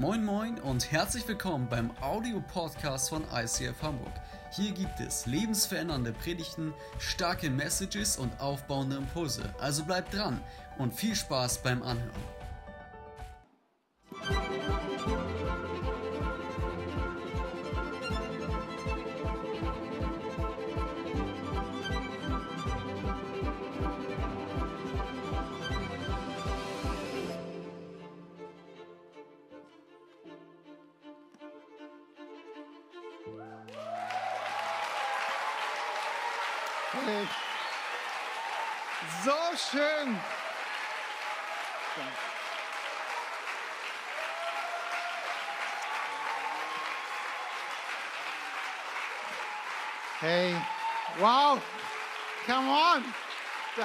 Moin Moin und herzlich willkommen beim Audio-Podcast von ICF Hamburg. Hier gibt es lebensverändernde Predigten, starke Messages und aufbauende Impulse. Also bleibt dran und viel Spaß beim Anhören.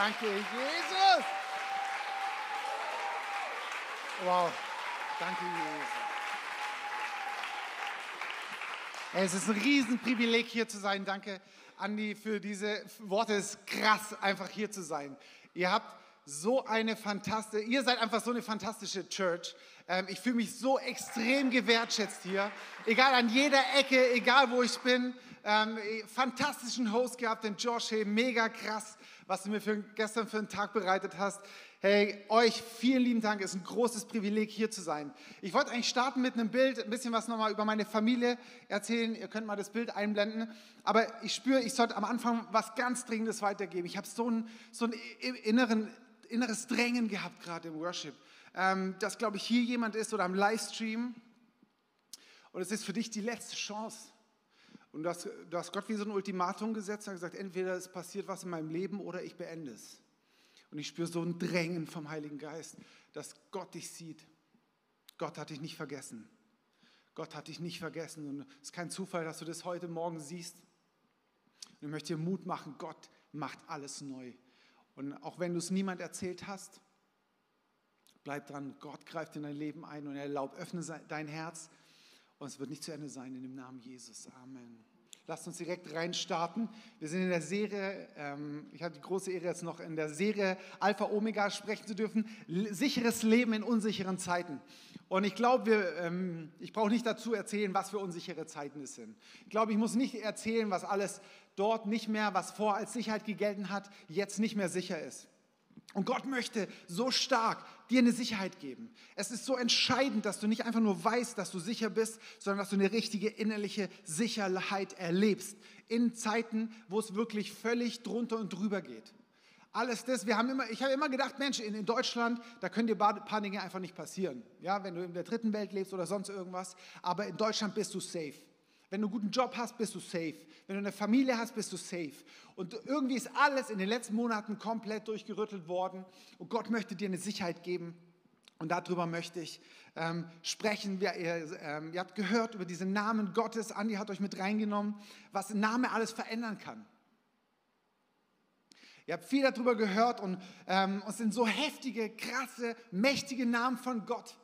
Danke, Jesus. Wow, danke, Jesus. Es ist ein Riesenprivileg, hier zu sein. Danke, Andi, für diese Worte. Es ist krass, einfach hier zu sein. Ihr habt so eine fantastische, ihr seid einfach so eine fantastische Church. Ähm, ich fühle mich so extrem gewertschätzt hier. Egal an jeder Ecke, egal wo ich bin. Ähm, fantastischen Host gehabt, den Josh, hey, mega krass, was du mir für, gestern für einen Tag bereitet hast. Hey, euch vielen lieben Dank, es ist ein großes Privileg hier zu sein. Ich wollte eigentlich starten mit einem Bild, ein bisschen was nochmal über meine Familie erzählen. Ihr könnt mal das Bild einblenden. Aber ich spüre, ich sollte am Anfang was ganz Dringendes weitergeben. Ich habe so ein, so ein inneren, inneres Drängen gehabt gerade im Worship, ähm, dass, glaube ich, hier jemand ist oder am Livestream. Und es ist für dich die letzte Chance. Und du hast, du hast Gott wie so ein Ultimatum gesetzt und gesagt, entweder es passiert was in meinem Leben oder ich beende es. Und ich spüre so ein Drängen vom Heiligen Geist, dass Gott dich sieht. Gott hat dich nicht vergessen. Gott hat dich nicht vergessen. Und es ist kein Zufall, dass du das heute Morgen siehst. Und ich möchte dir Mut machen, Gott macht alles neu. Und auch wenn du es niemand erzählt hast, bleib dran. Gott greift in dein Leben ein und erlaubt, öffne dein Herz und es wird nicht zu Ende sein in dem Namen Jesus. Amen. Lasst uns direkt reinstarten. Wir sind in der Serie, ähm, ich habe die große Ehre jetzt noch in der Serie Alpha Omega sprechen zu dürfen, sicheres Leben in unsicheren Zeiten. Und ich glaube, ähm, ich brauche nicht dazu erzählen, was für unsichere Zeiten es sind. Ich glaube, ich muss nicht erzählen, was alles dort nicht mehr, was vor als Sicherheit gegelten hat, jetzt nicht mehr sicher ist. Und Gott möchte so stark dir eine Sicherheit geben. Es ist so entscheidend, dass du nicht einfach nur weißt, dass du sicher bist, sondern dass du eine richtige innerliche Sicherheit erlebst. In Zeiten, wo es wirklich völlig drunter und drüber geht. Alles das, wir haben immer, ich habe immer gedacht, Mensch, in, in Deutschland, da können dir ein paar Dinge einfach nicht passieren. Ja, wenn du in der dritten Welt lebst oder sonst irgendwas. Aber in Deutschland bist du safe. Wenn du einen guten Job hast, bist du safe. Wenn du eine Familie hast, bist du safe. Und irgendwie ist alles in den letzten Monaten komplett durchgerüttelt worden. Und Gott möchte dir eine Sicherheit geben. Und darüber möchte ich ähm, sprechen. Wir, ihr, ähm, ihr, habt gehört über diesen Namen Gottes. Andi hat euch mit reingenommen, was ein Name alles verändern kann. Ihr habt viel darüber gehört und ähm, es sind so heftige, krasse, mächtige Namen von Gott.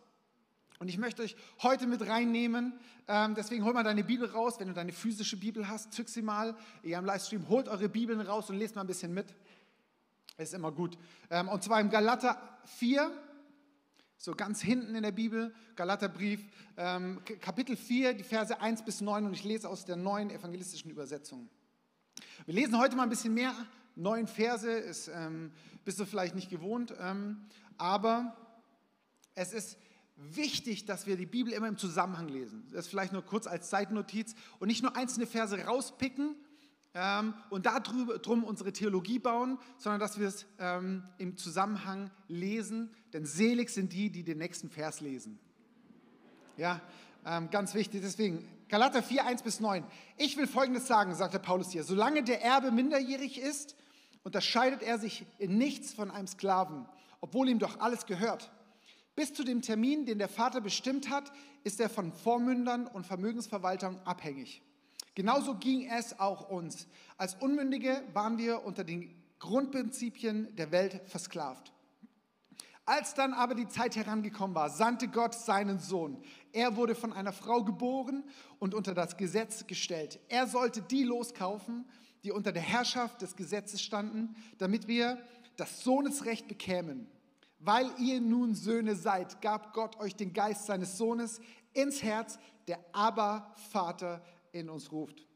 Und ich möchte euch heute mit reinnehmen. Ähm, deswegen hol mal deine Bibel raus. Wenn du deine physische Bibel hast, zück sie mal. Ihr am Livestream holt eure Bibeln raus und lest mal ein bisschen mit. Ist immer gut. Ähm, und zwar im Galater 4, so ganz hinten in der Bibel, Galaterbrief, ähm, Kapitel 4, die Verse 1 bis 9. Und ich lese aus der neuen evangelistischen Übersetzung. Wir lesen heute mal ein bisschen mehr. Neun Verse ist, bist du vielleicht nicht gewohnt, aber es ist wichtig, dass wir die Bibel immer im Zusammenhang lesen. Das vielleicht nur kurz als Zeitnotiz und nicht nur einzelne Verse rauspicken ähm, und darum unsere Theologie bauen, sondern dass wir es ähm, im Zusammenhang lesen, denn selig sind die, die den nächsten Vers lesen. Ja, ähm, ganz wichtig. Deswegen, Galater 4, 1 bis 9. Ich will Folgendes sagen, sagt der Paulus hier. Solange der Erbe minderjährig ist, unterscheidet er sich in nichts von einem Sklaven, obwohl ihm doch alles gehört. Bis zu dem Termin, den der Vater bestimmt hat, ist er von Vormündern und Vermögensverwaltern abhängig. Genauso ging es auch uns. Als Unmündige waren wir unter den Grundprinzipien der Welt versklavt. Als dann aber die Zeit herangekommen war, sandte Gott seinen Sohn. Er wurde von einer Frau geboren und unter das Gesetz gestellt. Er sollte die loskaufen, die unter der Herrschaft des Gesetzes standen, damit wir das Sohnesrecht bekämen. Weil ihr nun Söhne seid, gab Gott euch den Geist seines Sohnes ins Herz, der aber Vater in uns ruft.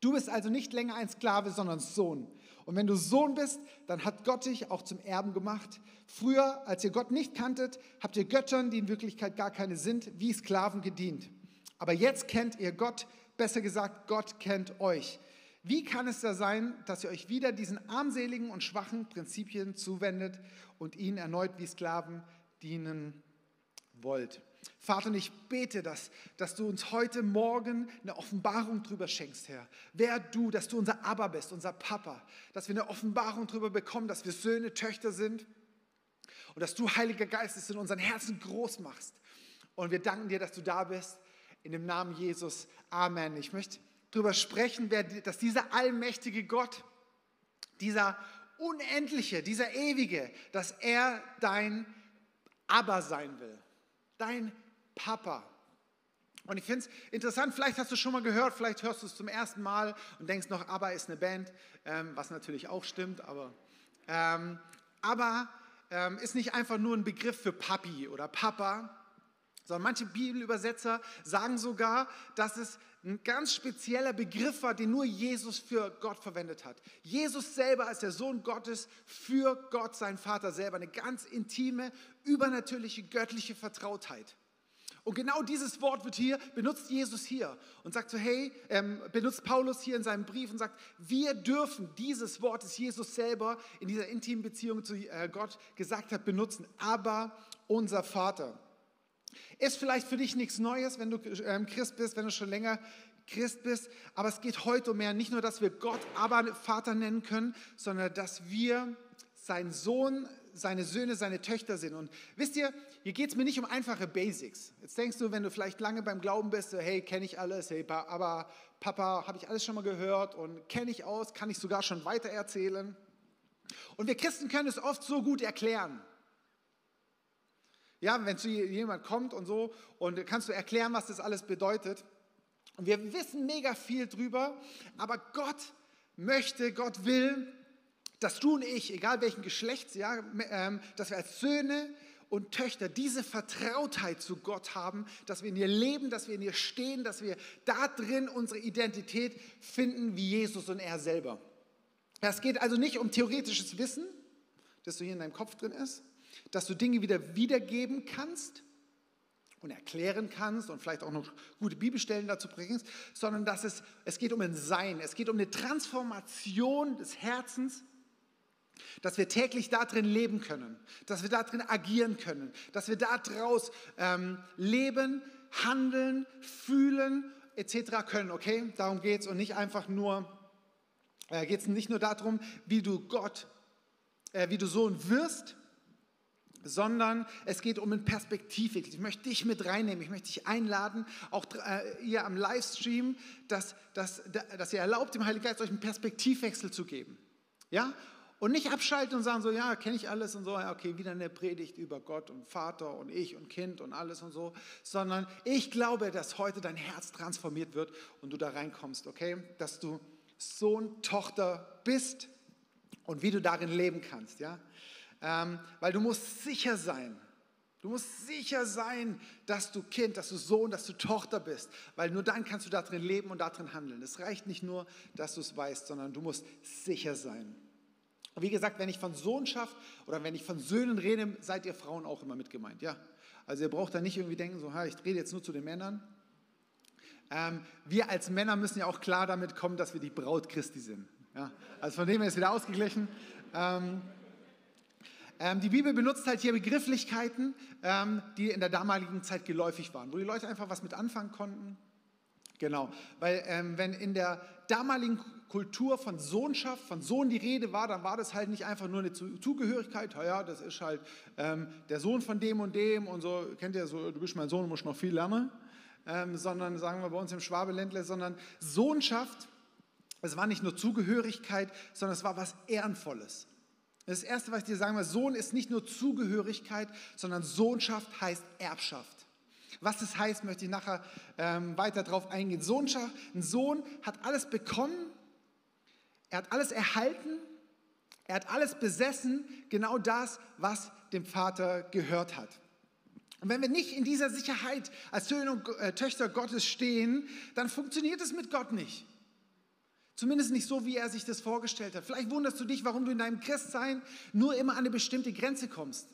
Du bist also nicht länger ein Sklave, sondern Sohn. Und wenn du Sohn bist, dann hat Gott dich auch zum Erben gemacht. Früher, als ihr Gott nicht kanntet, habt ihr Göttern, die in Wirklichkeit gar keine sind, wie Sklaven gedient. Aber jetzt kennt ihr Gott, besser gesagt, Gott kennt euch. Wie kann es da sein, dass ihr euch wieder diesen armseligen und schwachen Prinzipien zuwendet und ihnen erneut wie Sklaven dienen wollt? Vater, und ich bete, dass, dass du uns heute Morgen eine Offenbarung drüber schenkst, Herr. Wer du, dass du unser Abba bist, unser Papa, dass wir eine Offenbarung drüber bekommen, dass wir Söhne, Töchter sind und dass du, Heiliger Geist, es in unseren Herzen groß machst. Und wir danken dir, dass du da bist. In dem Namen Jesus. Amen. Ich möchte darüber sprechen, dass dieser allmächtige Gott, dieser unendliche, dieser ewige, dass er dein Abba sein will dein Papa. Und ich finde es interessant, vielleicht hast du schon mal gehört, vielleicht hörst du es zum ersten Mal und denkst noch, ABBA ist eine Band, ähm, was natürlich auch stimmt, aber ähm, ABBA ähm, ist nicht einfach nur ein Begriff für Papi oder Papa, sondern manche Bibelübersetzer sagen sogar, dass es ein ganz spezieller Begriff war, den nur Jesus für Gott verwendet hat. Jesus selber als der Sohn Gottes für Gott, sein Vater selber, eine ganz intime, übernatürliche, göttliche Vertrautheit. Und genau dieses Wort wird hier, benutzt Jesus hier und sagt so, hey, ähm, benutzt Paulus hier in seinem Brief und sagt, wir dürfen dieses Wort, das Jesus selber in dieser intimen Beziehung zu äh, Gott gesagt hat, benutzen. Aber unser Vater. Ist vielleicht für dich nichts Neues, wenn du ähm, Christ bist, wenn du schon länger Christ bist, aber es geht heute um mehr, nicht nur, dass wir Gott aber Vater nennen können, sondern dass wir sein Sohn, seine Söhne, seine Töchter sind. Und wisst ihr, hier geht es mir nicht um einfache Basics. Jetzt denkst du, wenn du vielleicht lange beim Glauben bist, hey, kenne ich alles, hey, aber Papa, habe ich alles schon mal gehört und kenne ich aus, kann ich sogar schon weiter erzählen. Und wir Christen können es oft so gut erklären. Ja, wenn zu jemand kommt und so und kannst du erklären, was das alles bedeutet. Und wir wissen mega viel drüber, aber Gott möchte, Gott will, dass du und ich, egal welchen Geschlechts, ja, ähm, dass wir als Söhne und Töchter diese Vertrautheit zu Gott haben, dass wir in ihr leben, dass wir in ihr stehen, dass wir da drin unsere Identität finden wie Jesus und er selber. Es geht also nicht um theoretisches Wissen, das so hier in deinem Kopf drin ist, dass du Dinge wieder wiedergeben kannst und erklären kannst und vielleicht auch noch gute Bibelstellen dazu bringst, sondern dass es, es geht um ein Sein, es geht um eine Transformation des Herzens, dass wir täglich darin leben können, dass wir darin agieren können, dass wir daraus ähm, leben, handeln, fühlen etc. können, okay? Darum geht es und nicht einfach nur, äh, geht es nicht nur darum, wie du Gott, äh, wie du Sohn wirst, sondern es geht um einen Perspektivwechsel. Ich möchte dich mit reinnehmen, ich möchte dich einladen, auch äh, ihr am Livestream, dass, dass, dass ihr erlaubt, dem Heiligen Geist euch einen Perspektivwechsel zu geben. Ja? Und nicht abschalten und sagen so, ja, kenne ich alles und so, ja, okay, wieder eine Predigt über Gott und Vater und ich und Kind und alles und so, sondern ich glaube, dass heute dein Herz transformiert wird und du da reinkommst, okay? Dass du Sohn, Tochter bist und wie du darin leben kannst, ja? Ähm, weil du musst sicher sein. Du musst sicher sein, dass du Kind, dass du Sohn, dass du Tochter bist, weil nur dann kannst du darin leben und darin handeln. Es reicht nicht nur, dass du es weißt, sondern du musst sicher sein. Und wie gesagt, wenn ich von Sohnschaft oder wenn ich von Söhnen rede, seid ihr Frauen auch immer mit gemeint. Ja? Also ihr braucht da nicht irgendwie denken, so, ich rede jetzt nur zu den Männern. Ähm, wir als Männer müssen ja auch klar damit kommen, dass wir die Braut Christi sind. Ja? Also von dem her ist wieder ausgeglichen. Ähm, ähm, die Bibel benutzt halt hier Begrifflichkeiten, ähm, die in der damaligen Zeit geläufig waren, wo die Leute einfach was mit anfangen konnten. Genau, weil ähm, wenn in der damaligen Kultur von Sohnschaft, von Sohn die Rede war, dann war das halt nicht einfach nur eine Zugehörigkeit, ja, das ist halt ähm, der Sohn von dem und dem und so, kennt ihr so, du bist mein Sohn, du musst noch viel lernen, ähm, sondern sagen wir bei uns im Schwabeländle, sondern Sohnschaft, es war nicht nur Zugehörigkeit, sondern es war was Ehrenvolles. Das Erste, was ich dir sagen will, Sohn ist nicht nur Zugehörigkeit, sondern Sohnschaft heißt Erbschaft. Was das heißt, möchte ich nachher ähm, weiter darauf eingehen. Sohnschaft, ein Sohn hat alles bekommen, er hat alles erhalten, Er hat alles besessen, genau das, was dem Vater gehört hat. Und wenn wir nicht in dieser Sicherheit als Söhne und äh, Töchter Gottes stehen, dann funktioniert es mit Gott nicht. Zumindest nicht so, wie er sich das vorgestellt hat. Vielleicht wunderst du dich, warum du in deinem Christsein nur immer an eine bestimmte Grenze kommst.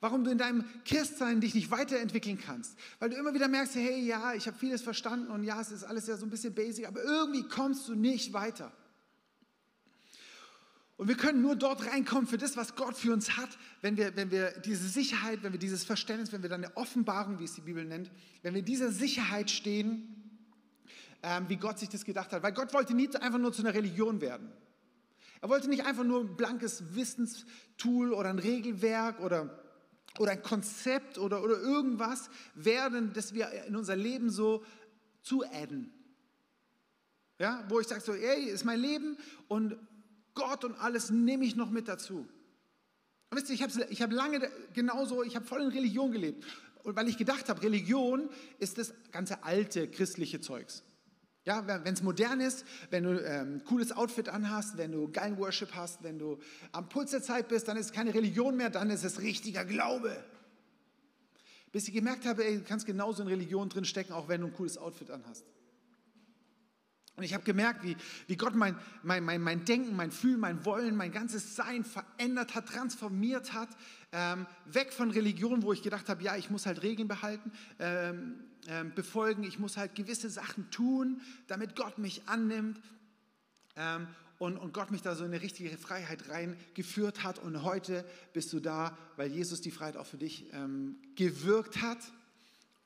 Warum du in deinem Christsein dich nicht weiterentwickeln kannst. Weil du immer wieder merkst, hey, ja, ich habe vieles verstanden und ja, es ist alles ja so ein bisschen basic, aber irgendwie kommst du nicht weiter. Und wir können nur dort reinkommen für das, was Gott für uns hat, wenn wir, wenn wir diese Sicherheit, wenn wir dieses Verständnis, wenn wir dann eine Offenbarung, wie es die Bibel nennt, wenn wir dieser Sicherheit stehen, wie Gott sich das gedacht hat. Weil Gott wollte nie einfach nur zu einer Religion werden. Er wollte nicht einfach nur ein blankes Wissenstool oder ein Regelwerk oder, oder ein Konzept oder, oder irgendwas werden, das wir in unser Leben so zuadden. Ja, wo ich sage so, ey, ist mein Leben und Gott und alles nehme ich noch mit dazu. Und wisst ihr, ich habe ich hab lange genauso, ich habe voll in Religion gelebt. Und weil ich gedacht habe, Religion ist das ganze alte christliche Zeugs. Ja, wenn es modern ist, wenn du ähm, ein cooles Outfit anhast, wenn du geilen Worship hast, wenn du am Puls der Zeit bist, dann ist es keine Religion mehr, dann ist es richtiger Glaube. Bis ich gemerkt habe, ey, du kannst genauso in Religion drin stecken, auch wenn du ein cooles Outfit anhast. Und ich habe gemerkt, wie, wie Gott mein, mein, mein, mein Denken, mein Fühlen, mein Wollen, mein ganzes Sein verändert hat, transformiert hat. Ähm, weg von Religion, wo ich gedacht habe, ja, ich muss halt Regeln behalten, ähm, ähm, befolgen, ich muss halt gewisse Sachen tun, damit Gott mich annimmt. Ähm, und, und Gott mich da so in eine richtige Freiheit reingeführt hat. Und heute bist du da, weil Jesus die Freiheit auch für dich ähm, gewirkt hat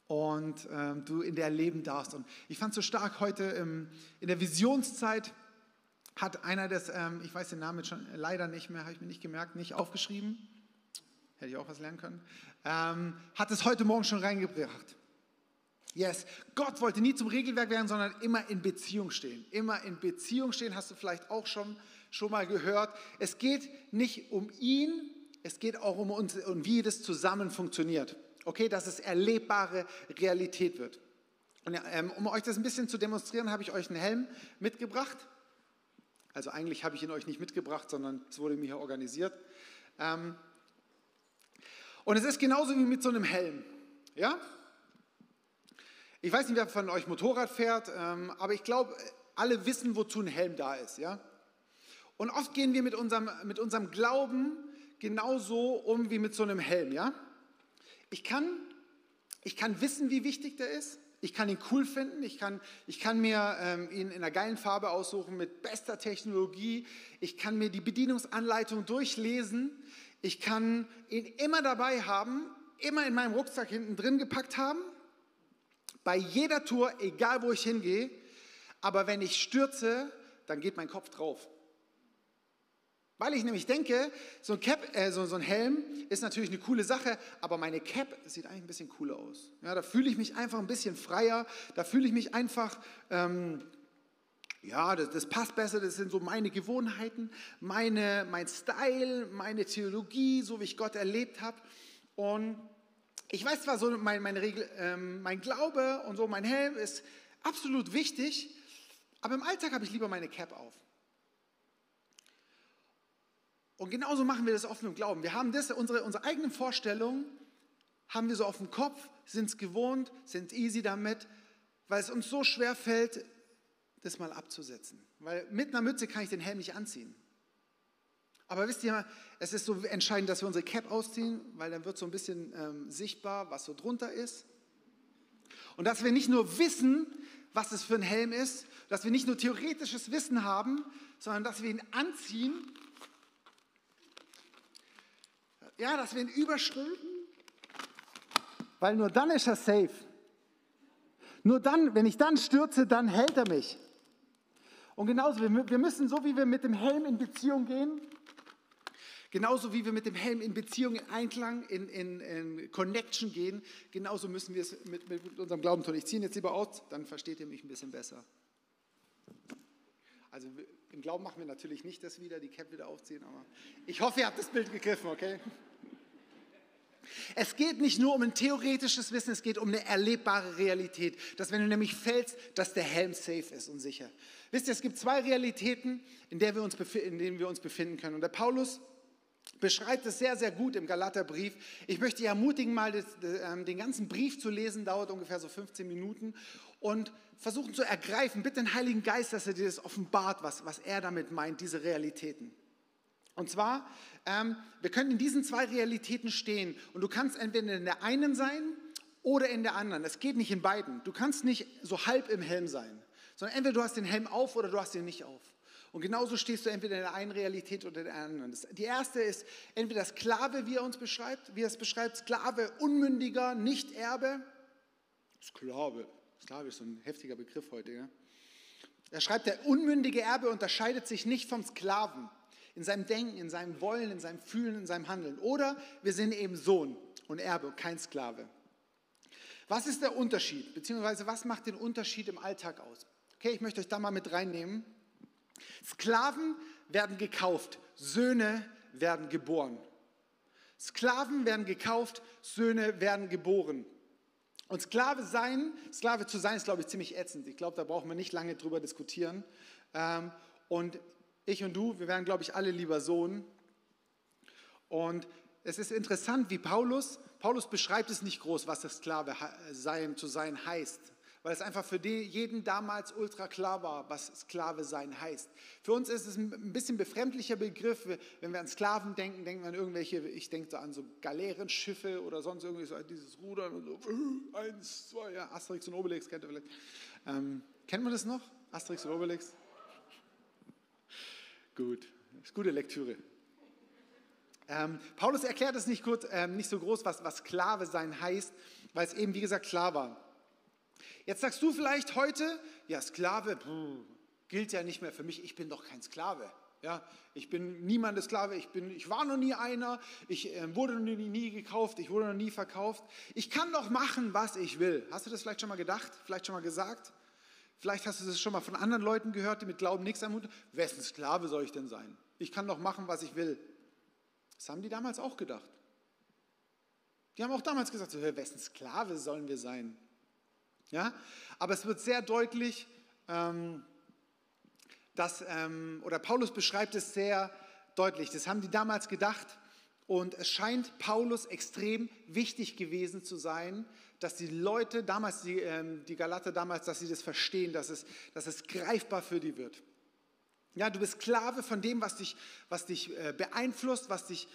und ähm, du in der leben darfst. Und ich fand es so stark heute ähm, in der Visionszeit hat einer des, ähm, ich weiß den Namen jetzt schon leider nicht mehr, habe ich mir nicht gemerkt, nicht aufgeschrieben, hätte ich auch was lernen können, ähm, hat es heute Morgen schon reingebracht. Yes, Gott wollte nie zum Regelwerk werden, sondern immer in Beziehung stehen. Immer in Beziehung stehen, hast du vielleicht auch schon, schon mal gehört. Es geht nicht um ihn, es geht auch um uns und wie das zusammen funktioniert. Okay, dass es erlebbare Realität wird. Und ähm, um euch das ein bisschen zu demonstrieren, habe ich euch einen Helm mitgebracht. Also eigentlich habe ich ihn euch nicht mitgebracht, sondern es wurde mir hier organisiert. Ähm, und es ist genauso wie mit so einem Helm. Ja? Ich weiß nicht, wer von euch Motorrad fährt, ähm, aber ich glaube, alle wissen, wozu ein Helm da ist. Ja? Und oft gehen wir mit unserem, mit unserem Glauben genauso um wie mit so einem Helm. Ja? Ich kann, ich kann wissen, wie wichtig der ist. Ich kann ihn cool finden. Ich kann, ich kann mir ähm, ihn in einer geilen Farbe aussuchen mit bester Technologie. Ich kann mir die Bedienungsanleitung durchlesen. Ich kann ihn immer dabei haben, immer in meinem Rucksack hinten drin gepackt haben. Bei jeder Tour, egal wo ich hingehe. Aber wenn ich stürze, dann geht mein Kopf drauf. Weil ich nämlich denke, so ein, Cap, äh, so, so, ein Helm ist natürlich eine coole Sache, aber meine Cap sieht eigentlich ein bisschen cooler aus. Ja, da fühle ich mich einfach ein bisschen freier, da fühle ich mich einfach, ähm, ja, das, das, passt besser, das sind so meine Gewohnheiten, meine, mein Style, meine Theologie, so wie ich Gott erlebt habe. Und ich weiß zwar so, mein, mein, Regel, ähm, mein Glaube und so, mein Helm ist absolut wichtig, aber im Alltag habe ich lieber meine Cap auf. Und genauso machen wir das oft im Glauben. Wir haben das, unsere, unsere eigenen Vorstellungen, haben wir so auf dem Kopf, sind es gewohnt, sind easy damit, weil es uns so schwer fällt, das mal abzusetzen. Weil mit einer Mütze kann ich den Helm nicht anziehen. Aber wisst ihr, es ist so entscheidend, dass wir unsere Cap ausziehen, weil dann wird so ein bisschen ähm, sichtbar, was so drunter ist. Und dass wir nicht nur wissen, was es für ein Helm ist, dass wir nicht nur theoretisches Wissen haben, sondern dass wir ihn anziehen ja, dass wir ihn überstülpen, weil nur dann ist er safe. Nur dann, wenn ich dann stürze, dann hält er mich. Und genauso, wir müssen, so wie wir mit dem Helm in Beziehung gehen, genauso wie wir mit dem Helm in Beziehung, in Einklang, in, in, in Connection gehen, genauso müssen wir es mit, mit unserem Glauben tun. Ich ziehe ihn jetzt lieber aus, dann versteht ihr mich ein bisschen besser. Also im Glauben machen wir natürlich nicht das wieder, die Cap wieder aufziehen, aber ich hoffe, ihr habt das Bild gegriffen, okay? Es geht nicht nur um ein theoretisches Wissen, es geht um eine erlebbare Realität, dass wenn du nämlich fällst, dass der Helm safe ist und sicher. Wisst ihr, es gibt zwei Realitäten, in, der wir uns, in denen wir uns befinden können. Und der Paulus beschreibt es sehr, sehr gut im Galaterbrief. Ich möchte dich ermutigen, mal ähm, den ganzen Brief zu lesen, dauert ungefähr so 15 Minuten und versuchen zu ergreifen, bitte den Heiligen Geist, dass er dir das offenbart, was, was er damit meint, diese Realitäten. Und zwar, ähm, wir können in diesen zwei Realitäten stehen und du kannst entweder in der einen sein oder in der anderen. Es geht nicht in beiden. Du kannst nicht so halb im Helm sein, sondern entweder du hast den Helm auf oder du hast ihn nicht auf. Und genauso stehst du entweder in der einen Realität oder in der anderen. Die erste ist entweder Sklave, wie er uns beschreibt, wie er es beschreibt, Sklave, Unmündiger, Nicht-Erbe. Sklave, Sklave ist so ein heftiger Begriff heute. Ja? Er schreibt, der unmündige Erbe unterscheidet sich nicht vom Sklaven in seinem Denken, in seinem Wollen, in seinem Fühlen, in seinem Handeln. Oder wir sind eben Sohn und Erbe, kein Sklave. Was ist der Unterschied, beziehungsweise was macht den Unterschied im Alltag aus? Okay, ich möchte euch da mal mit reinnehmen. Sklaven werden gekauft, Söhne werden geboren. Sklaven werden gekauft, Söhne werden geboren. Und Sklave sein, Sklave zu sein, ist, glaube ich, ziemlich ätzend. Ich glaube, da brauchen wir nicht lange drüber diskutieren. Ähm, und ich und du, wir wären, glaube ich, alle lieber Sohn. Und es ist interessant, wie Paulus, Paulus beschreibt es nicht groß, was das Sklave sein, zu sein heißt, weil es einfach für jeden damals ultra klar war, was Sklave sein heißt. Für uns ist es ein bisschen befremdlicher Begriff. Wenn wir an Sklaven denken, denken wir an irgendwelche, ich denke so an so Galeerenschiffe oder sonst irgendwie so dieses Rudern und so, äh, eins, zwei, ja, Asterix und Obelix kennt ihr vielleicht. Ähm, kennt man das noch? Asterix und Obelix? Gut, ist gute Lektüre. Ähm, Paulus erklärt es nicht, gut, ähm, nicht so groß, was, was Sklave sein heißt, weil es eben, wie gesagt, klar war. Jetzt sagst du vielleicht heute, ja, Sklave puh, gilt ja nicht mehr für mich, ich bin doch kein Sklave. Ja, ich bin niemandes Sklave, ich, bin, ich war noch nie einer, ich äh, wurde noch nie, nie gekauft, ich wurde noch nie verkauft. Ich kann doch machen, was ich will. Hast du das vielleicht schon mal gedacht, vielleicht schon mal gesagt? Vielleicht hast du das schon mal von anderen Leuten gehört, die mit Glauben nichts am Hut. Wessen Sklave soll ich denn sein? Ich kann doch machen, was ich will. Das haben die damals auch gedacht. Die haben auch damals gesagt, so, wessen Sklave sollen wir sein? Ja? Aber es wird sehr deutlich, ähm, dass, ähm, oder Paulus beschreibt es sehr deutlich. Das haben die damals gedacht. Und es scheint Paulus extrem wichtig gewesen zu sein, dass die Leute damals, die, ähm, die Galater damals, dass sie das verstehen, dass es, dass es greifbar für die wird. Ja, du bist Sklave von dem, was dich, was dich äh, beeinflusst, was dich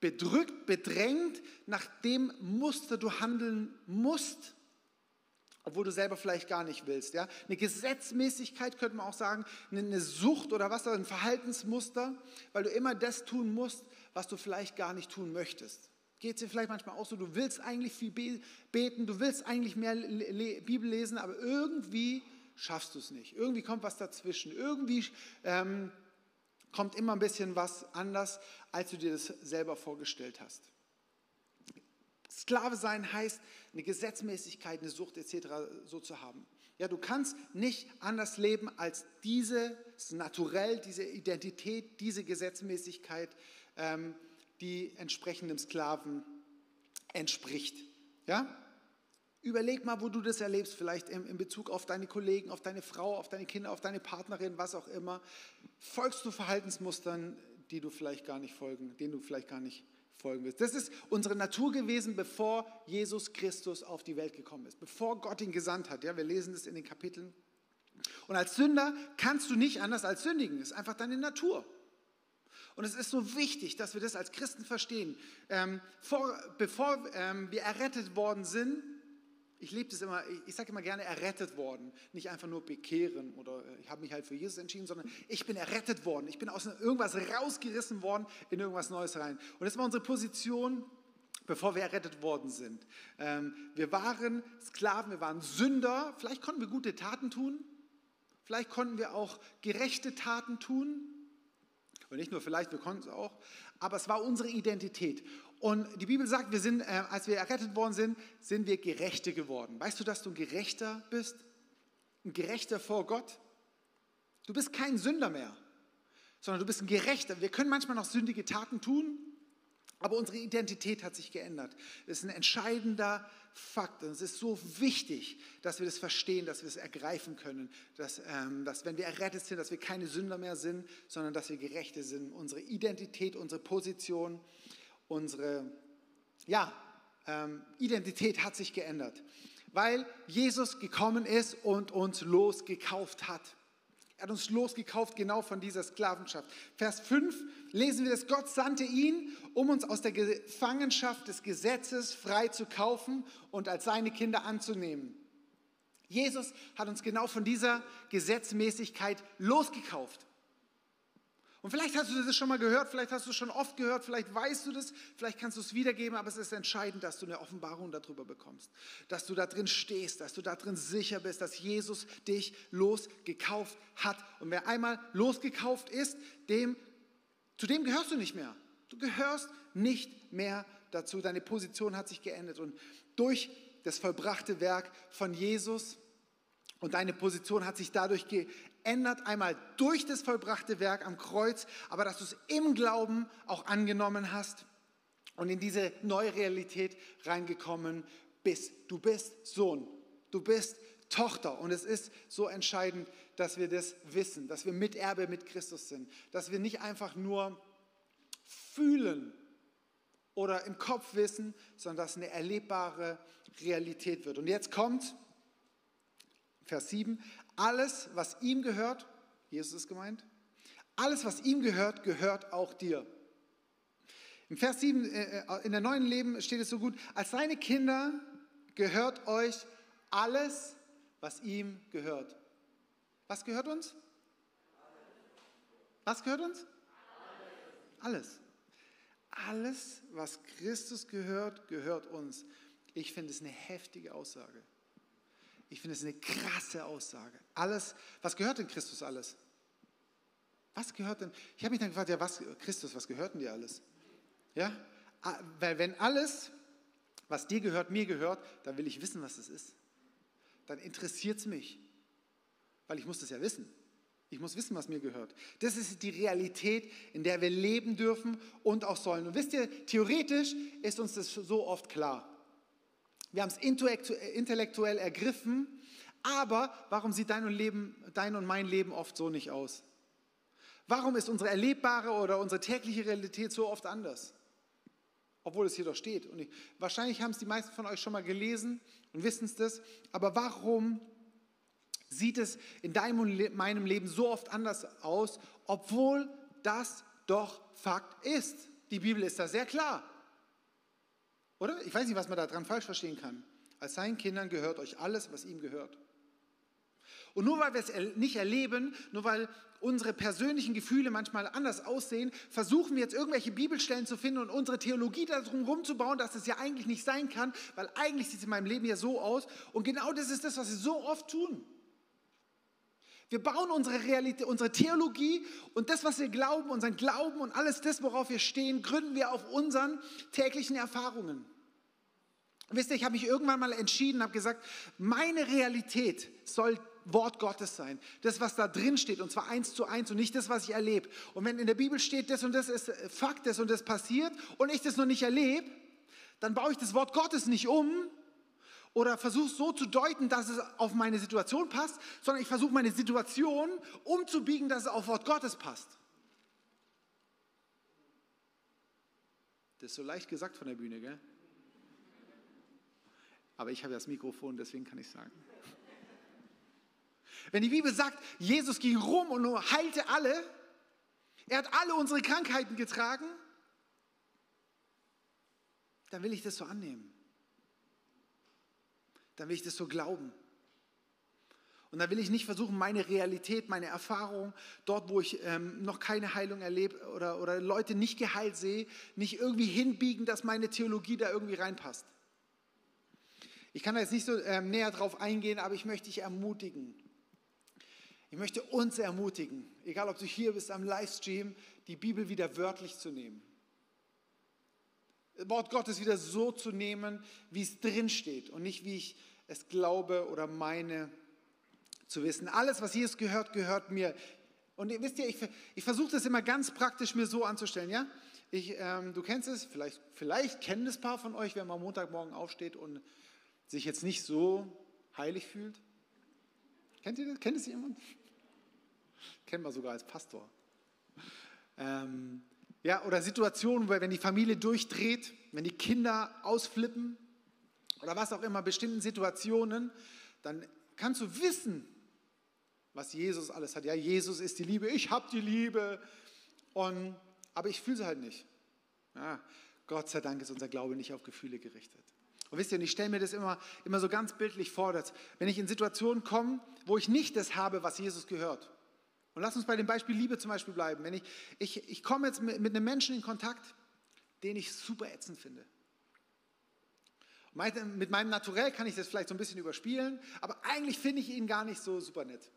bedrückt, bedrängt, nach dem Muster du handeln musst, obwohl du selber vielleicht gar nicht willst. Ja? Eine Gesetzmäßigkeit könnte man auch sagen, eine Sucht oder was, ein Verhaltensmuster, weil du immer das tun musst, was du vielleicht gar nicht tun möchtest. Geht es dir vielleicht manchmal auch so, du willst eigentlich viel beten, du willst eigentlich mehr Bibel lesen, aber irgendwie schaffst du es nicht. Irgendwie kommt was dazwischen. Irgendwie ähm, kommt immer ein bisschen was anders, als du dir das selber vorgestellt hast. Sklave sein heißt, eine Gesetzmäßigkeit, eine Sucht etc. so zu haben. Ja, du kannst nicht anders leben als dieses Naturell, diese Identität, diese Gesetzmäßigkeit. Ähm, die entsprechenden Sklaven entspricht. Ja? Überleg mal, wo du das erlebst, vielleicht in, in, Bezug auf deine Kollegen, auf deine Frau, auf deine Kinder, auf deine Partnerin, was auch immer. Folgst du Verhaltensmustern, die du vielleicht gar nicht folgen, denen du vielleicht gar nicht folgen willst? Das ist unsere Natur gewesen, bevor Jesus Christus auf die Welt gekommen ist, bevor Gott ihn gesandt hat. Ja, wir lesen das in den Kapiteln. Und als Sünder kannst du nicht anders als sündigen. Das ist einfach deine Natur. Und es ist so wichtig, dass wir das als Christen verstehen. Ähm, vor, bevor ähm, wir errettet worden sind, ich liebe das immer, ich, sage immer gerne errettet worden, nicht einfach nur bekehren oder äh, ich habe mich halt für Jesus entschieden, sondern ich bin errettet worden, ich bin aus irgendwas rausgerissen worden in irgendwas Neues rein. Und das war unsere Position, bevor wir errettet worden sind. Ähm, wir waren Sklaven, wir waren Sünder, vielleicht konnten wir gute Taten tun, vielleicht konnten wir auch gerechte Taten tun, und nicht nur vielleicht, wir konnten es auch, aber es war unsere Identität. Und die Bibel sagt, wir sind, äh, als wir errettet worden sind, sind wir Gerechte geworden. Weißt du, dass du ein Gerechter bist? Ein Gerechter vor Gott? Du bist kein Sünder mehr, sondern du bist ein Gerechter. Wir können manchmal noch sündige Taten tun, Aber unsere Identität hat sich geändert. Das ist ein entscheidender Fakt. Und es ist so wichtig, dass wir das verstehen, dass wir es ergreifen können. Dass, ähm, dass wenn wir errettet sind, dass wir keine Sünder mehr sind, sondern dass wir Gerechte sind. Unsere Identität, unsere Position, unsere ja, ähm, Identität hat sich geändert. Weil Jesus gekommen ist und uns losgekauft hat. Er hat uns losgekauft genau von dieser Sklavenschaft. Vers 5 lesen wir, dass Gott sandte ihn, um uns aus der Gefangenschaft des Gesetzes frei zu kaufen und als seine Kinder anzunehmen. Jesus hat uns genau von dieser Gesetzmäßigkeit losgekauft. Und vielleicht hast du das schon mal gehört, vielleicht hast du es schon oft gehört, vielleicht weißt du das, vielleicht kannst du es wiedergeben, aber es ist entscheidend, dass du eine Offenbarung darüber bekommst, dass du da drin stehst, dass du da drin sicher bist, dass Jesus dich losgekauft hat. Und wer einmal losgekauft ist, dem, zu dem gehörst du nicht mehr. Du gehörst nicht mehr dazu. Deine Position hat sich geändert. Und durch das vollbrachte Werk von Jesus und deine Position hat sich dadurch ändert, einmal durch das vollbrachte Werk am Kreuz, aber dass du es im Glauben auch angenommen hast und in diese neue Realität reingekommen bist. Du bist Sohn, du bist Tochter und es ist so entscheidend, dass wir das wissen, dass wir Miterbe mit Christus sind, dass wir nicht einfach nur fühlen oder im Kopf wissen, sondern dass eine erlebbare Realität wird. Und jetzt kommt Vers 7, alles, was ihm gehört, Jesus ist gemeint, alles, was ihm gehört, gehört auch dir. Im Vers 7 äh, äh, in der neuen Leben steht es so gut, als seine Kinder gehört euch alles, was ihm gehört. Was gehört uns? Was gehört uns? Alles. Alles, was Christus gehört, gehört uns. Ich finde es eine heftige Aussage. Ich finde es eine krasse Aussage. Alles, was gehört denn Christus alles? Was gehört denn? Ich habe mich dann gefragt, ja, was, Christus, was gehört denn dir alles? Ja, ah, weil wenn alles, was dir gehört, mir gehört, dann will ich wissen, was es ist. Dann interessiert es mich, weil ich muss das ja wissen. Ich muss wissen, was mir gehört. Das ist die Realität, in der wir leben dürfen und auch sollen. Und wisst ihr, theoretisch ist uns das so oft klar. Wir haben es intellektuell ergriffen, aber warum sieht dein und, Leben, dein und mein Leben oft so nicht aus? Warum ist unsere erlebbare oder unsere tägliche Realität so oft anders? Obwohl es hier doch steht. Und ich, wahrscheinlich haben es die meisten von euch schon mal gelesen und wissen es das. Aber warum sieht es in deinem und meinem Leben so oft anders aus, obwohl das doch Fakt ist? Die Bibel ist da sehr klar. Oder? Ich weiß nicht, was man daran falsch verstehen kann. Als seinen Kindern gehört euch alles, was ihm gehört. Und nur weil wir es nicht erleben, nur weil unsere persönlichen Gefühle manchmal anders aussehen, versuchen wir jetzt irgendwelche Bibelstellen zu finden und unsere Theologie darum rumzubauen, dass es ja eigentlich nicht sein kann, weil eigentlich sieht es in meinem Leben ja so aus. Und genau das ist das, was wir so oft tun. Wir bauen unsere Realität, unsere Theologie und das, was wir glauben, unseren Glauben und alles das, worauf wir stehen, gründen wir auf unseren täglichen Erfahrungen. Wisst ihr, ich habe mich irgendwann mal entschieden, habe gesagt, meine Realität soll Wort Gottes sein. Das, was da drin steht, und zwar eins zu eins und nicht das, was ich erlebe. Und wenn in der Bibel steht, das und das ist Fakt, das und das passiert und ich das noch nicht erlebe, dann baue ich das Wort Gottes nicht um oder versuche es so zu deuten, dass es auf meine Situation passt, sondern ich versuche meine Situation umzubiegen, dass es auf Wort Gottes passt. Das ist so leicht gesagt von der Bühne, gell? Aber ich habe ja das Mikrofon, deswegen kann ich sagen. Wenn die Bibel sagt, Jesus ging rum und heilte alle, er hat alle unsere Krankheiten getragen, dann will ich das so annehmen. Dann will ich das so glauben. Und dann will ich nicht versuchen, meine Realität, meine Erfahrung, dort, wo ich ähm, noch keine Heilung erlebe oder, oder Leute nicht geheilt sehe, nicht irgendwie hinbiegen, dass meine Theologie da irgendwie reinpasst. Ich kann da jetzt nicht so ähm, näher drauf eingehen, aber ich möchte dich ermutigen. Ich möchte uns ermutigen, egal ob du hier bist am Livestream, die Bibel wieder wörtlich zu nehmen. Das Wort Gottes wieder so zu nehmen, wie es drin steht und nicht wie ich es glaube oder meine zu wissen. Alles, was Jesus gehört, gehört mir. Und wisst ihr, ich, ich versuche das immer ganz praktisch mir so anzustellen, ja? Ich, ähm, du kennst es, vielleicht, vielleicht kennen es ein paar von euch, wenn man Montagmorgen aufsteht und sich jetzt nicht so heilig fühlt. Kennt ihr das? Kennt es jemand? Kennt man sogar als Pastor. Ähm, ja, oder Situationen, wenn die Familie durchdreht, wenn die Kinder ausflippen oder was auch immer, bestimmten Situationen, dann kannst du wissen, was Jesus alles hat. Ja, Jesus ist die Liebe, ich habe die Liebe, und, aber ich fühle sie halt nicht. Ja, Gott sei Dank ist unser Glaube nicht auf Gefühle gerichtet. Und wisst ihr, und ich stelle mir das immer, immer so ganz bildlich vor, dass wenn ich in Situationen komme, wo ich nicht das habe, was Jesus gehört. Und lass uns bei dem Beispiel Liebe zum Beispiel bleiben. Wenn ich, ich, ich komme jetzt mit, mit einem Menschen in Kontakt, den ich super ätzend finde. Mit meinem Naturell kann ich das vielleicht so ein bisschen überspielen, aber eigentlich finde ich ihn gar nicht so super nett.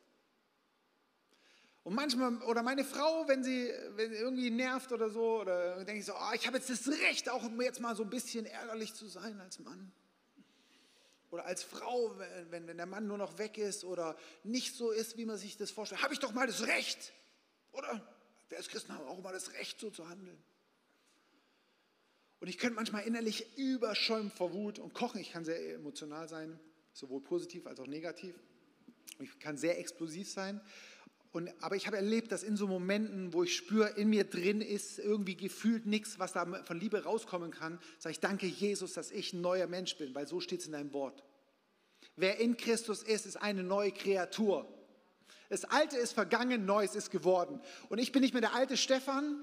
Und manchmal, oder meine Frau, wenn sie, wenn sie irgendwie nervt oder so, oder denke ich so, oh, ich habe jetzt das Recht, auch jetzt mal so ein bisschen ärgerlich zu sein als Mann. Oder als Frau, wenn, wenn der Mann nur noch weg ist oder nicht so ist, wie man sich das vorstellt, habe ich doch mal das Recht. Oder? Wir als Christen haben auch mal das Recht, so zu handeln. Und ich könnte manchmal innerlich überschäumen vor Wut und kochen. Ich kann sehr emotional sein, sowohl positiv als auch negativ. Ich kann sehr explosiv sein. Und, aber ich habe erlebt, dass in so Momenten, wo ich spüre, in mir drin ist irgendwie gefühlt nichts, was da von Liebe rauskommen kann, sage ich, danke Jesus, dass ich ein neuer Mensch bin, weil so steht es in deinem Wort. Wer in Christus ist, ist eine neue Kreatur. Das Alte ist vergangen, Neues ist geworden. Und ich bin nicht mehr der alte Stefan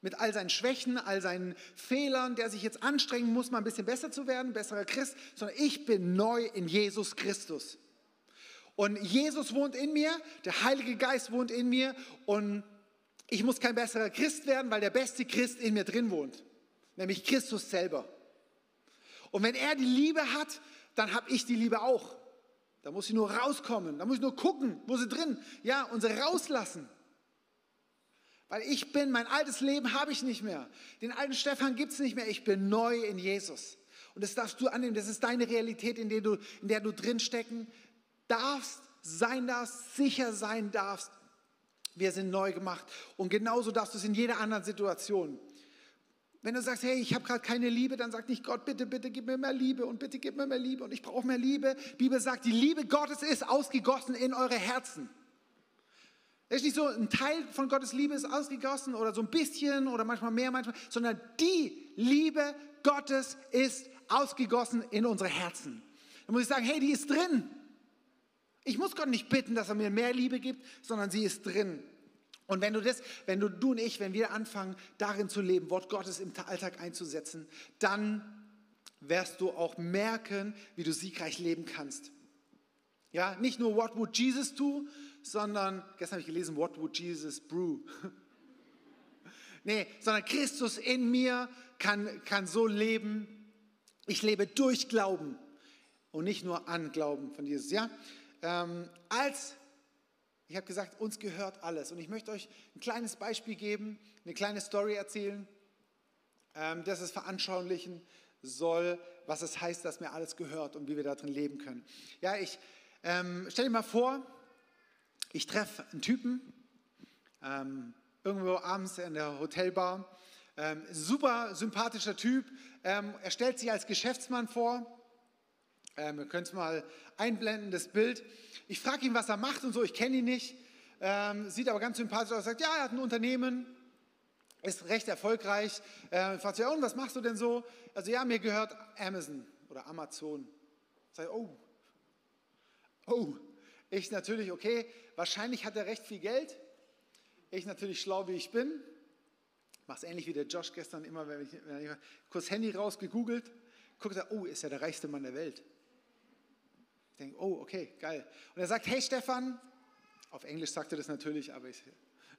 mit all seinen Schwächen, all seinen Fehlern, der sich jetzt anstrengen muss, mal ein bisschen besser zu werden, besserer Christ, sondern ich bin neu in Jesus Christus. Und Jesus wohnt in mir, der Heilige Geist wohnt in mir und ich muss kein besserer Christ werden, weil der beste Christ in mir drin wohnt, nämlich Christus selber. Und wenn er die Liebe hat, dann habe ich die Liebe auch. Da muss ich nur rauskommen, da muss ich nur gucken, wo sie drin, ja, und sie rauslassen. Weil ich bin, mein altes Leben habe ich nicht mehr. Den alten Stefan gibt es nicht mehr. Ich bin neu in Jesus. Und das darfst du annehmen. Das ist deine Realität, in der du, in der du drinstecken darfst, sein darfst, sicher sein darfst. Wir sind neu gemacht. Und genauso darfst du es in jeder anderen Situation. Wenn du sagst, hey, ich habe gerade keine Liebe, dann sag nicht Gott, bitte, bitte gib mir mehr Liebe und bitte gib mir mehr Liebe und ich brauche mehr Liebe. Die Bibel sagt, die Liebe Gottes ist ausgegossen in eure Herzen. Es ist nicht so, ein Teil von Gottes Liebe ist ausgegossen oder so ein bisschen oder manchmal mehr, manchmal, sondern die Liebe Gottes ist ausgegossen in unsere Herzen. Da muss ich sagen, hey, die ist drin. Ich muss Gott nicht bitten, dass er mir mehr Liebe gibt, sondern sie ist drin. Und wenn du das, wenn du, du und ich, wenn wir anfangen, darin zu leben, Wort Gottes im Alltag einzusetzen, dann wirst du auch merken, wie du siegreich leben kannst. Ja, nicht nur What would Jesus do, sondern, gestern habe ich gelesen, What would Jesus brew? nee, sondern Christus in mir kann, kann so leben. Ich lebe durch Glauben und nicht nur an Glauben von Jesus. Ja, ähm, als, ich habe gesagt, uns gehört alles. Und ich möchte euch ein kleines Beispiel geben, eine kleine Story erzählen, ähm, dass es veranschaulichen soll, was es heißt, dass mir alles gehört und wie wir darin leben können. Ja, ich ähm, stell mal vor, ich treffe einen Typen ähm, irgendwo abends in der Hotelbar. Ähm, super sympathischer Typ. Ähm, er stellt sich als Geschäftsmann vor. Ähm, ihr könnt es mal einblenden, das Bild. Ich frage ihn, was er macht und so, ich kenne ihn nicht. Ähm, sieht aber ganz sympathisch aus, sagt, ja, er hat ein Unternehmen, ist recht erfolgreich. Ähm, ich frage, ja, und was machst du denn so? Also, ja, mir gehört Amazon oder Amazon. Sage, oh, oh. Ich natürlich, okay, wahrscheinlich hat er recht viel Geld. Ich natürlich schlau, wie ich bin. Mach's ähnlich wie der Josh gestern immer, wenn ich, wenn ich kurz Handy rausgegoogelt, guckt er, oh, ist er der reichste Mann der Welt. Ich denke, oh, okay, geil. Und er sagt, hey Stefan, auf Englisch sagt er das natürlich, aber ich,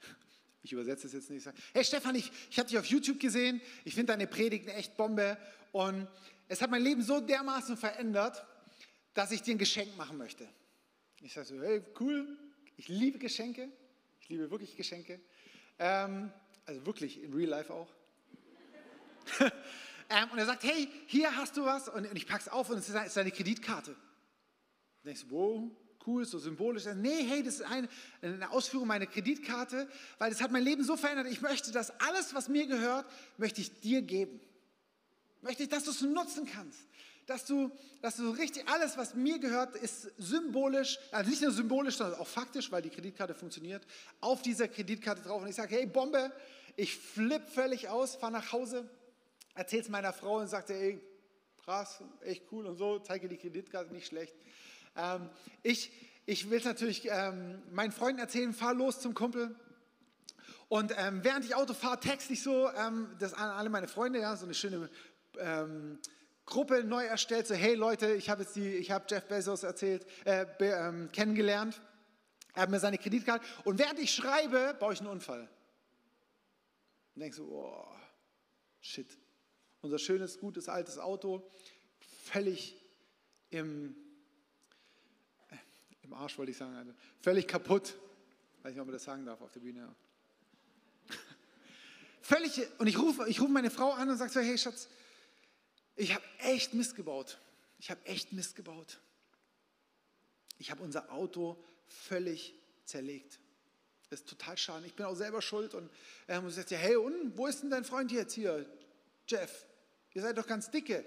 ich übersetze es jetzt nicht. Sage, hey Stefan, ich, ich habe dich auf YouTube gesehen, ich finde deine Predigten echt Bombe und es hat mein Leben so dermaßen verändert, dass ich dir ein Geschenk machen möchte. Ich sage so, hey, cool, ich liebe Geschenke, ich liebe wirklich Geschenke, ähm, also wirklich in Real Life auch. ähm, und er sagt, hey, hier hast du was und, und ich packe es auf und es ist deine Kreditkarte. Denkst du, wow, cool, so symbolisch. Nee, hey, das ist eine, eine Ausführung meiner Kreditkarte, weil das hat mein Leben so verändert. Ich möchte, dass alles, was mir gehört, möchte ich dir geben. Möchte ich, dass du es nutzen kannst. Dass du, dass du richtig, alles, was mir gehört, ist symbolisch, also nicht nur symbolisch, sondern auch faktisch, weil die Kreditkarte funktioniert, auf dieser Kreditkarte drauf. Und ich sage, hey, Bombe, ich flippe völlig aus, fahre nach Hause, erzähle es meiner Frau und sagte, ey, krass, echt cool und so, zeige die Kreditkarte, nicht schlecht. Ähm, ich ich will es natürlich ähm, meinen Freunden erzählen, fahr los zum Kumpel. Und ähm, während ich Auto fahre, texte ich so, ähm, das an alle meine Freunde, ja, so eine schöne ähm, Gruppe neu erstellt, so hey Leute, ich habe jetzt die, ich habe Jeff Bezos erzählt, äh, ähm, kennengelernt. Er hat mir seine Kreditkarte und während ich schreibe, baue ich einen Unfall. Und denkst so, oh, shit. Unser schönes, gutes, altes Auto, völlig im im Arsch wollte ich sagen, also völlig kaputt. Weiß nicht, ob man das sagen darf auf der Bühne. völlig, und ich rufe, ich rufe meine Frau an und sage so, hey Schatz, ich habe echt Mist gebaut. Ich habe echt Mist gebaut. Ich habe unser Auto völlig zerlegt. Das ist total schade. Ich bin auch selber schuld. Und er muss sagt, hey, und wo ist denn dein Freund jetzt hier? Jeff, ihr seid doch ganz dicke.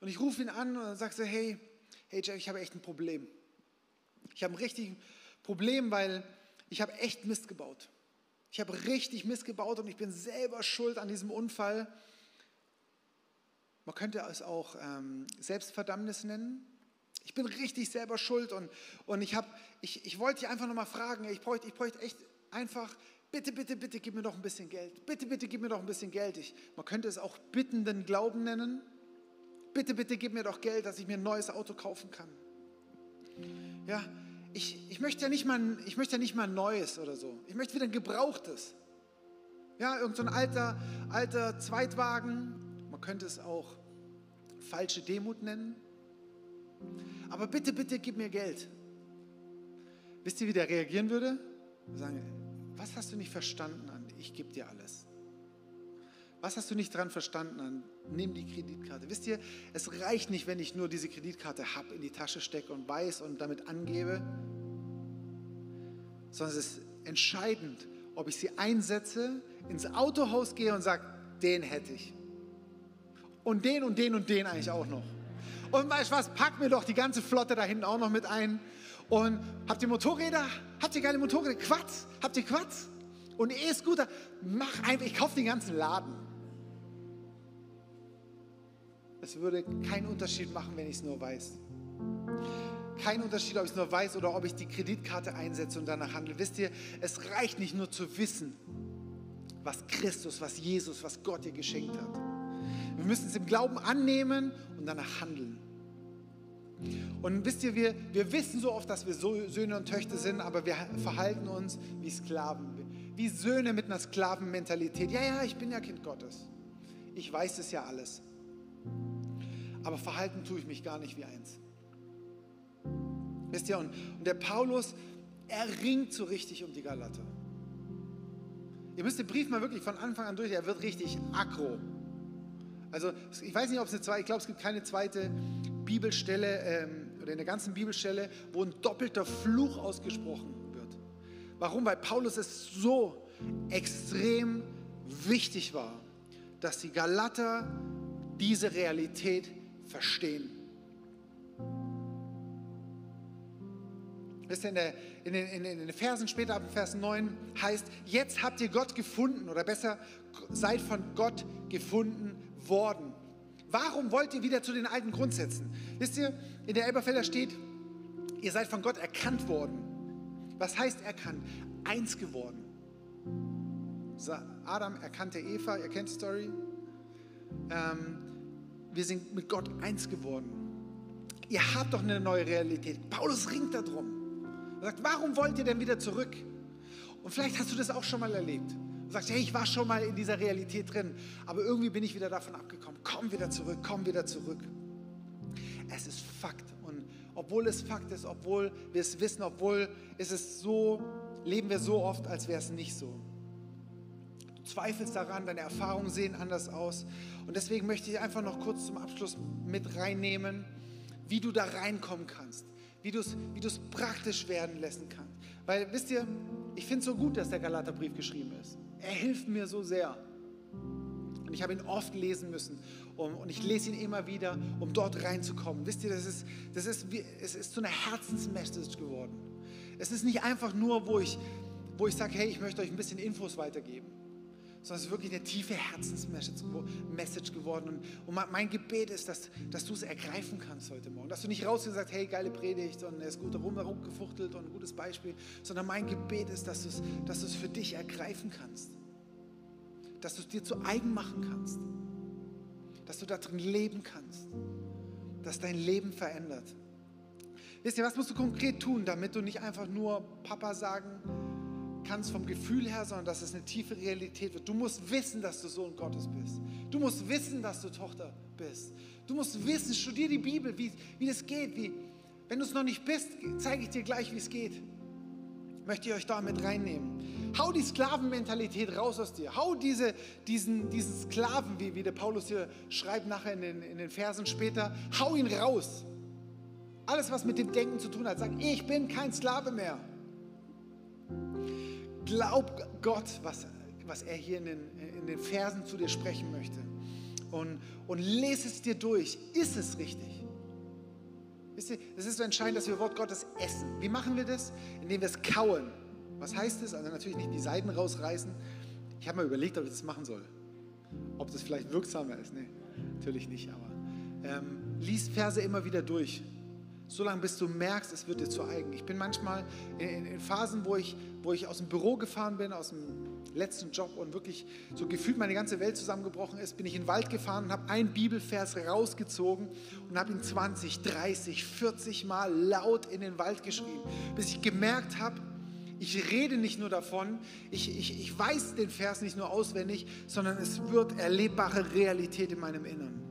Und ich rufe ihn an und sage so, hey, hey Jeff, ich habe echt ein Problem. Ich habe ein richtiges Problem, weil ich habe echt Mist gebaut. Ich habe richtig Mist gebaut und ich bin selber schuld an diesem Unfall. Man könnte es auch ähm, Selbstverdammnis nennen. Ich bin richtig selber schuld und, und ich, hab, ich, ich wollte dich einfach nochmal fragen, ich bräuchte, ich bräuchte echt einfach, bitte, bitte, bitte, gib mir doch ein bisschen Geld. Bitte, bitte, gib mir doch ein bisschen Geld. Ich, man könnte es auch bittenden Glauben nennen. Bitte, bitte, gib mir doch Geld, dass ich mir ein neues Auto kaufen kann. Ja, ich, ich, möchte ja nicht mal, ich möchte ja nicht mal ein neues oder so. Ich möchte wieder ein gebrauchtes. Ja, irgendein so alter, alter Zweitwagen. Man könnte es auch falsche Demut nennen. Aber bitte, bitte gib mir Geld. Wisst ihr, wie der reagieren würde? Sagen, was hast du nicht verstanden an? Ich gebe dir alles. Was hast du nicht dran verstanden an? Nimm die Kreditkarte. Wisst ihr, es reicht nicht, wenn ich nur diese Kreditkarte habe, in die Tasche stecke und weiß und damit angebe, sondern es ist entscheidend, ob ich sie einsetze, ins Autohaus gehe und sage, den hätte ich. Und den und den und den eigentlich auch noch. Und weißt du was, pack mir doch die ganze Flotte da hinten auch noch mit ein. Und habt ihr Motorräder? Habt ihr geile Motorräder? Quatsch? Habt ihr Quatsch? Und E-Scooter? Mach einfach, ich kaufe den ganzen Laden. Es würde keinen Unterschied machen, wenn ich es nur weiß. Kein Unterschied, ob ich es nur weiß oder ob ich die Kreditkarte einsetze und danach handle. Wisst ihr, es reicht nicht nur zu wissen, was Christus, was Jesus, was Gott dir geschenkt hat. Wir müssen es im Glauben annehmen und danach handeln. Und wisst ihr, wir, wir wissen so oft, dass wir so Söhne und Töchter sind, aber wir verhalten uns wie Sklaven, wie Söhne mit einer Sklavenmentalität. Ja, ja, ich bin ja Kind Gottes. Ich weiß es ja alles aber verhalten tue ich mich gar nicht wie eins. Wisst ihr, und, und der Paulus, er ringt so richtig um die Galater. Ihr müsst den Brief mal wirklich von Anfang an durch, er wird richtig aggro. Also ich weiß nicht, ob es eine zweite, ich glaube, es gibt keine zweite Bibelstelle ähm, oder in der ganzen Bibelstelle, wo ein doppelter Fluch ausgesprochen wird. Warum? Weil Paulus es so extrem wichtig war, dass die Galater diese Realität verstehen. Wisst ihr, in, der, in, den, in, den, Versen später, ab Vers 9, heißt, jetzt habt ihr Gott gefunden oder besser, seid von Gott gefunden worden. Warum wollt ihr wieder zu den alten Grundsätzen? Wisst ihr, in der Elberfelder steht, ihr seid von Gott erkannt worden. Was heißt erkannt? Eins geworden. Adam erkannte Eva, ihr kennt die Story. Ähm, wir sind mit Gott eins geworden. Ihr habt doch eine neue Realität. Paulus ringt darum. Er sagt, warum wollt ihr denn wieder zurück? Und vielleicht hast du das auch schon mal erlebt. Du sagst, hey, ich war schon mal in dieser Realität drin, aber irgendwie bin ich wieder davon abgekommen. Komm wieder zurück, komm wieder zurück. Es ist Fakt. Und obwohl es Fakt ist, obwohl wir es wissen, obwohl ist es so, leben wir so oft, als wäre es nicht so. Zweifelst daran, deine Erfahrungen sehen anders aus. Und deswegen möchte ich einfach noch kurz zum Abschluss mit reinnehmen, wie du da reinkommen kannst, wie du es wie praktisch werden lassen kannst. Weil, wisst ihr, ich finde es so gut, dass der Galaterbrief geschrieben ist. Er hilft mir so sehr. Und ich habe ihn oft lesen müssen. Und ich lese ihn immer wieder, um dort reinzukommen. Wisst ihr, das ist, das ist, wie, es ist zu einer Herzensmessage geworden. Es ist nicht einfach nur, wo ich, wo ich sage, hey, ich möchte euch ein bisschen Infos weitergeben sondern es ist wirklich eine tiefe Herzensmessage geworden. Und, mein Gebet ist, dass, dass du es ergreifen kannst heute Morgen. Dass du nicht rausgehst und sagst, hey, geile Predigt und er ist gut rumgefuchtelt und ein gutes Beispiel, sondern mein Gebet ist, dass du es dass für dich ergreifen kannst. Dass du es dir zu eigen machen kannst. Dass du da drin leben kannst. Dass dein Leben verändert. Wisst ihr, was musst du konkret tun, damit du nicht einfach nur Papa sagen kannst vom Gefühl her, sondern dass es eine tiefe Realität wird. Du musst wissen, dass du Sohn Gottes bist. Du musst wissen, dass du Tochter bist. Du musst wissen, studier die Bibel, wie, wie das geht. Wie, wenn du es noch nicht bist, zeige ich dir gleich, wie es geht. Möchte ich euch da mit reinnehmen. Hau die Sklavenmentalität raus aus dir. Hau diese, diesen, diesen Sklaven, wie, wie der Paulus hier schreibt nachher in den, in den Versen später, hau ihn raus. Alles, was mit dem Denken zu tun hat, sag, ich bin kein Sklave mehr. Glaub Gott, was, was er hier in den, in den Versen zu dir sprechen möchte. Und, und lese es dir durch. Ist es richtig? Wisst ihr, es ist so entscheidend, dass wir Wort Gottes essen. Wie machen wir das? Indem wir es kauen. Was heißt das? Also natürlich nicht die Seiten rausreißen. Ich habe mal überlegt, ob ich das machen soll. Ob das vielleicht wirksamer ist. Nee, natürlich nicht, aber ähm, lies Verse immer wieder durch. Solange bis du merkst, es wird dir zu eigen. Ich bin manchmal in, in, Phasen, wo ich, wo ich aus dem Büro gefahren bin, aus dem letzten Job und wirklich so gefühlt meine ganze Welt zusammengebrochen ist, bin ich in den Wald gefahren und habe einen Bibelvers rausgezogen und habe ihn 20, 30, 40 Mal laut in den Wald geschrieben, bis ich gemerkt habe, ich rede nicht nur davon, ich, ich, ich weiß den Vers nicht nur auswendig, sondern es wird erlebbare Realität in meinem Innern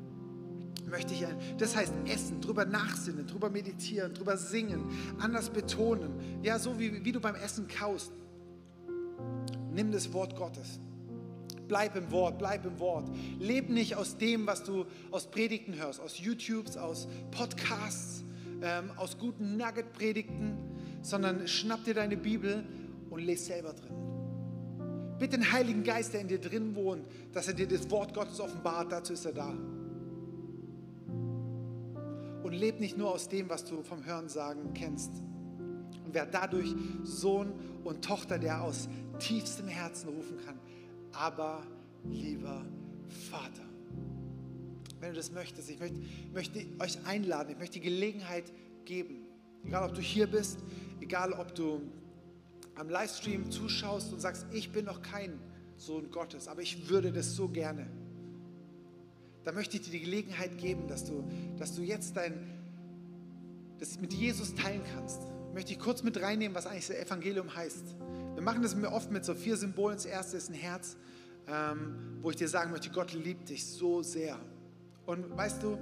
möchte ich, das heißt essen, drüber nachsinnen, drüber meditieren, drüber singen, anders betonen. Ja, so wie, wie du beim Essen kaust. Nimm das Wort Gottes. Bleib im Wort, bleib im Wort. Leb nicht aus dem, was du aus Predigten hörst, aus YouTubes, aus Podcasts, ähm, aus guten Nugget-Predigten, sondern schnapp dir deine Bibel und lese selber drin. Bitte den Heiligen Geist, der in dir drin wohnt, dass er dir das Wort Gottes offenbart, dazu ist er da leb nicht nur aus dem, was du vom Hörensagen kennst. Und wer dadurch Sohn und Tochter, der aus tiefstem Herzen rufen kann, aber lieber Vater. Wenn du das möchtest, ich möchte, möchte euch einladen, ich möchte die Gelegenheit geben, egal ob du hier bist, egal ob du am Livestream zuschaust und sagst, ich bin noch kein Sohn Gottes, aber ich würde das so gerne da möchte ich dir die Gelegenheit geben, dass du, dass du jetzt dein, das mit Jesus teilen kannst. Möchte ich kurz mit reinnehmen, was eigentlich das Evangelium heißt. Wir machen das oft mit so vier Symbolen. Das erste ist ein Herz, ähm, wo ich dir sagen möchte, Gott liebt dich so sehr. Und weißt du,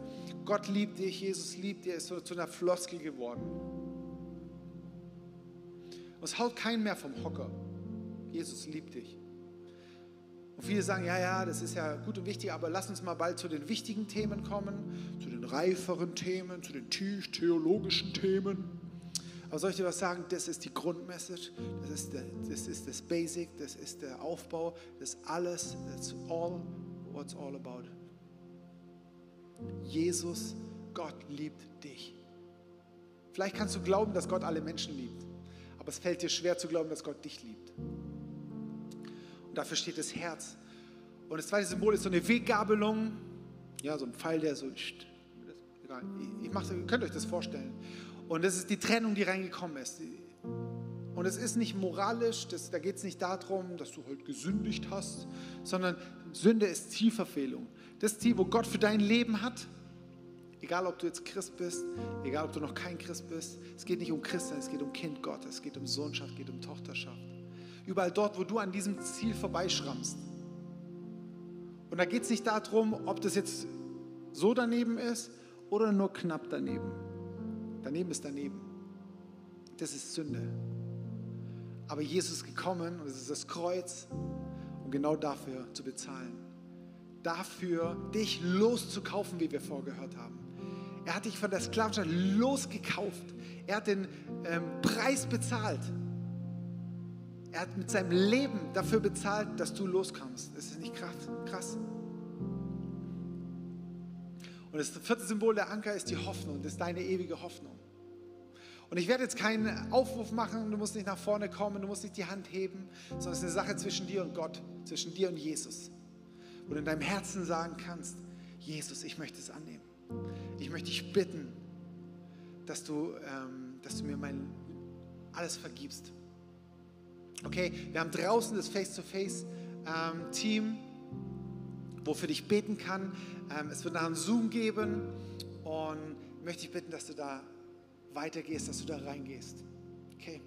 Gott liebt dich, Jesus liebt dich, ist so zu einer Floskel geworden. Und es haut keinen mehr vom Hocker. Jesus liebt dich. Und viele sagen, ja, ja, das ist ja gut und wichtig, aber lass uns mal bald zu den wichtigen Themen kommen, zu den reiferen Themen, zu den tief theologischen Themen. Aber soll ich dir was sagen? Das ist die Grundmessage, das ist, der, das ist das Basic, das ist der Aufbau, das ist alles, that's all what's all about. Jesus, Gott liebt dich. Vielleicht kannst du glauben, dass Gott alle Menschen liebt, aber es fällt dir schwer zu glauben, dass Gott dich liebt. Dafür steht das Herz. Und das zweite Symbol ist so eine Weggabelung. Ja, so ein Pfeil, der so. Egal, ich mach's, ihr könnt euch das vorstellen. Und das ist die Trennung, die reingekommen ist. Und es ist nicht moralisch, das, da geht es nicht darum, dass du halt gesündigt hast, sondern Sünde ist Zielverfehlung. Das Ziel, wo Gott für dein Leben hat, egal ob du jetzt Christ bist, egal ob du noch kein Christ bist, es geht nicht um Christen, es geht um Kind Gottes, es geht um Sohnschaft, es geht um Tochterschaft überall dort, wo du an diesem Ziel vorbeischrammst. Und da geht es nicht darum, ob das jetzt so daneben ist oder nur knapp daneben. Daneben ist daneben. Das ist Sünde. Aber Jesus ist gekommen und es ist das Kreuz, um genau dafür zu bezahlen. Dafür dich loszukaufen, wie wir vorgehört haben. Er hat dich von der Sklavenschaft losgekauft. Er hat den ähm, Preis bezahlt. Er hat mit seinem Leben dafür bezahlt, dass du loskommst. Das ist nicht krass. Und das vierte Symbol der Anker ist die Hoffnung. Das ist deine ewige Hoffnung. Und ich werde jetzt keinen Aufruf machen, du musst nicht nach vorne kommen, du musst nicht die Hand heben, sondern es ist eine Sache zwischen dir und Gott, zwischen dir und Jesus. Wo du in deinem Herzen sagen kannst, Jesus, ich möchte es annehmen. Ich möchte dich bitten, dass du, ähm, dass du mir mein alles vergibst. Okay, wir haben draußen das Face-to-Face-Team, ähm, wo für dich beten kann. Ähm, es wird nachher einen Zoom geben und möchte ich bitten, dass du da weitergehst, dass du da reingehst. Okay.